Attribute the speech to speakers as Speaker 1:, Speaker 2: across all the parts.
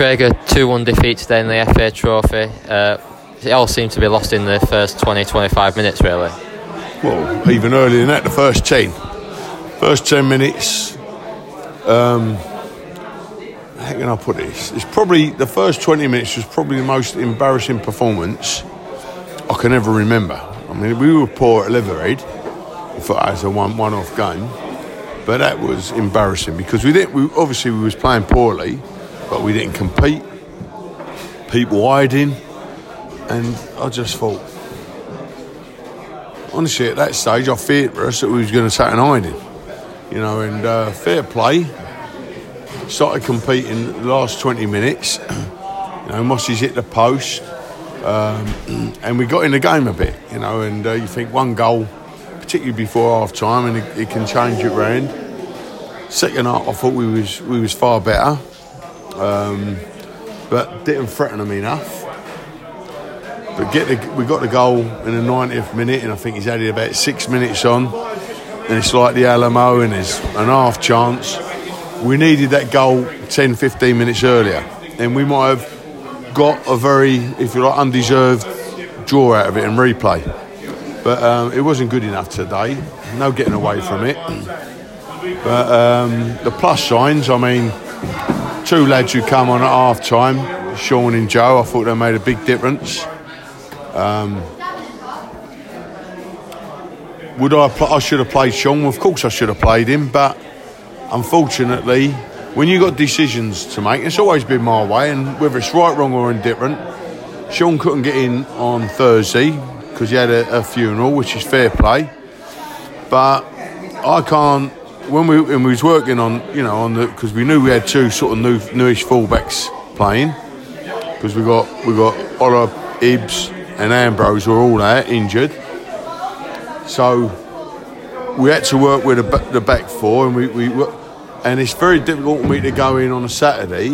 Speaker 1: Craig, a 2 1 defeat today in the FA Trophy. Uh, it all seemed to be lost in the first 20 25 minutes, really.
Speaker 2: Well, even earlier than that, the first 10. First 10 minutes, um, how can I put this? It's probably the first 20 minutes was probably the most embarrassing performance I can ever remember. I mean, we were poor at Leatherhead for as a one one off game, but that was embarrassing because we didn't. We, obviously, we was playing poorly, but we didn't compete. People hiding, and I just thought, honestly, at that stage, I feared for us that we was going to take an hiding, you know. And uh, fair play, started competing the last 20 minutes. You know, Mossy's hit the post, um, and we got in the game a bit, you know. And uh, you think one goal, particularly before half time, and it, it, can change it round. Second half, I thought we was we was far better, um, but didn't threaten them enough. But get the, we got the goal in the 90th minute, and I think he's added about six minutes on, and it's like the Alamo, and there's an half chance. We needed that goal 10, 15 minutes earlier, and we might have got a very, if you like, undeserved draw out of it and replay. But um, it wasn't good enough today. No getting away from it. But um, the plus signs, I mean, two lads who come on at half time, Sean and Joe, I thought they made a big difference. Um, would I? Pl- I should have played Sean. Of course, I should have played him, but unfortunately, when you got decisions to make, it's always been my way, and whether it's right, wrong, or indifferent. Sean couldn't get in on Thursday because he had a, a, funeral, which is fair play. But I can't. When we when we was working on, you know, on the because we knew we had two sort of new, newish fullbacks playing because we got we got Ola Ibs and Ambrose were all there injured. So we had to work with the, the back four, and we, we and it's very difficult for me to go in on a Saturday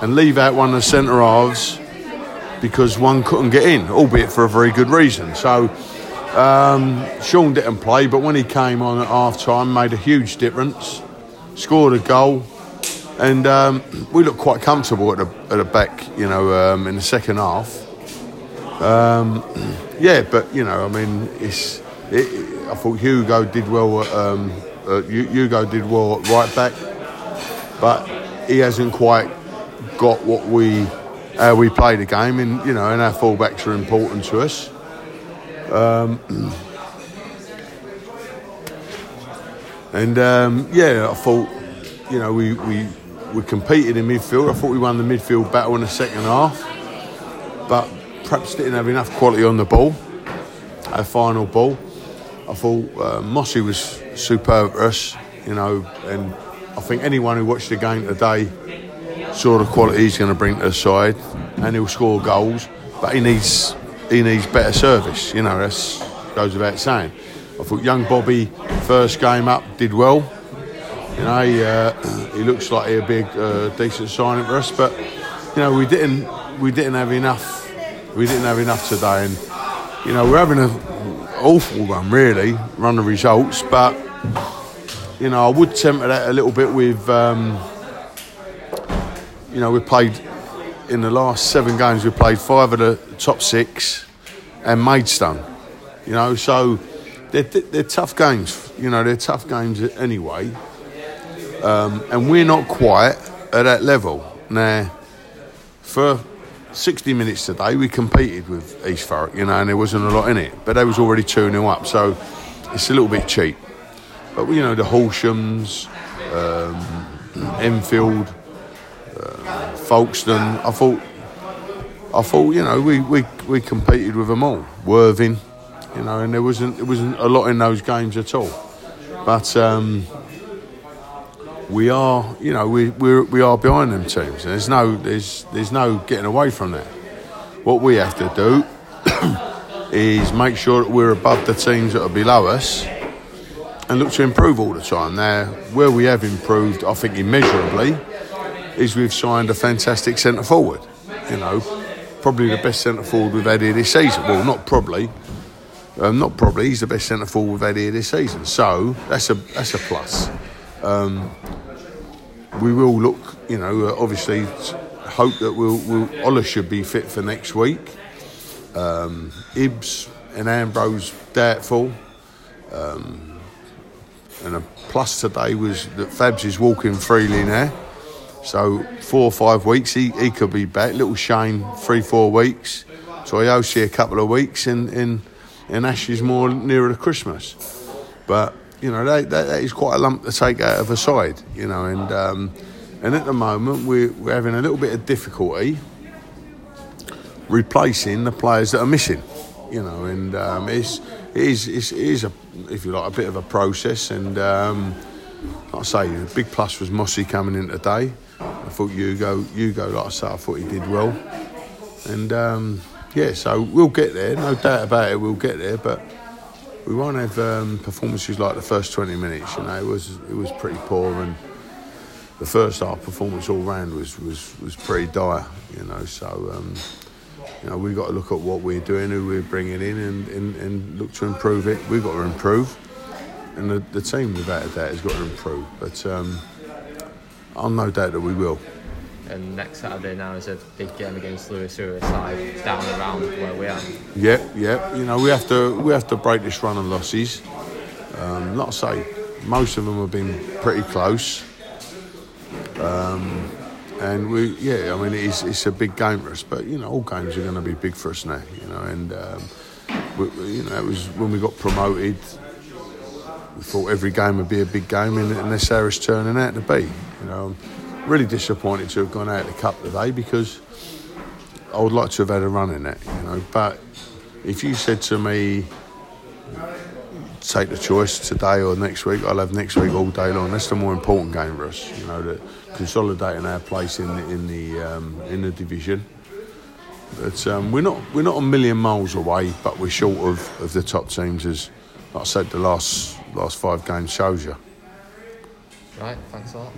Speaker 2: and leave out one of the centre halves because one couldn't get in, albeit for a very good reason. So um, Sean didn't play, but when he came on at half time, made a huge difference, scored a goal, and um, we looked quite comfortable at the, at the back, you know, um, in the second half. Um, yeah, but you know, I mean, it's. It, I thought Hugo did well. Um, uh, Hugo did well at right back, but he hasn't quite got what we how we play the game, and you know, and our fullbacks are important to us. Um, and um, yeah, I thought, you know, we, we we competed in midfield. I thought we won the midfield battle in the second half, but perhaps didn't have enough quality on the ball. Our final ball, I thought uh, Mossy was superb for us, you know, and I think anyone who watched the game today saw the quality he's going to bring to the side, and he'll score goals. But he needs he needs better service. You know, that goes without saying. I thought young Bobby first game up did well. You know, he, uh, he looks like he'll be a uh, decent signing for us, but you know we didn't we didn't have enough. We didn't have enough today, and you know we're having an awful run really, run of results, but you know I would temper that a little bit with. Um, you know, we played in the last seven games. We played five of the top six and Maidstone. You know, so they're, they're tough games. You know, they're tough games anyway. Um, and we're not quite at that level now. For 60 minutes today, we competed with East Thurrock, you know, and there wasn't a lot in it. But they was already 2 0 up, so it's a little bit cheap. But, you know, the Horshams, um, Enfield, uh, Folkestone. I thought, I thought, you know, we, we, we competed with them all. Worthing, you know, and there wasn't there wasn't a lot in those games at all. But um, we are, you know, we we're, we are behind them teams. There's no there's there's no getting away from that. What we have to do is make sure that we're above the teams that are below us and look to improve all the time. Now, where we have improved, I think immeasurably, is we've signed a fantastic centre forward. You know, probably the best centre forward we've had here this season. Well, not probably, um, not probably. He's the best centre forward we've had here this season. So that's a that's a plus. Um, we will look, you know, uh, obviously hope that we'll, we'll Ola should be fit for next week. Um, Ibs and Ambrose doubtful. Um, and a plus today was that Fabs is walking freely now. So four or five weeks, he, he could be back. Little Shane, three, four weeks. So I see a couple of weeks, and and, and Ashley's more nearer to Christmas. But you know that, that, that is quite a lump to take out of a side. You know, and um, and at the moment we're, we're having a little bit of difficulty replacing the players that are missing. You know, and um, it's it is it's, it is a if you like a bit of a process. And um, like I say, the big plus was Mossy coming in today. I thought Hugo, Hugo, like I say, I thought he did well. And um, yeah, so we'll get there, no doubt about it. We'll get there, but we won't have um, performances like the first 20 minutes. You know, it was it was pretty poor, and the first half performance all round was was was pretty dire. You know, so. Um, you know, we've got to look at what we're doing, who we're bringing in, and, and, and look to improve it. We've got to improve, and the, the team, without a doubt, has got to improve. But um, I'm no doubt that we will.
Speaker 1: And next Saturday now is a big game against Lewes, who are side down around where we are.
Speaker 2: Yep, yep. You know, we have to we have to break this run of losses. Um, like I say, most of them have been pretty close. Um, and we, yeah, I mean, it's, it's a big game for us, but you know, all games are going to be big for us now, you know. And um, we, you know, it was when we got promoted, we thought every game would be a big game, and, and that's how turning out to be. You know, I'm really disappointed to have gone out of the cup today because I would like to have had a run in it, you know. But if you said to me, take the choice today or next week, I'll have next week all day long. That's the more important game for us, you know, that consolidating our place in the in the um, in the division. But um, we're not we're not a million miles away, but we're short of, of the top teams, as like I said, the last last five games shows you.
Speaker 1: Right, thanks a lot.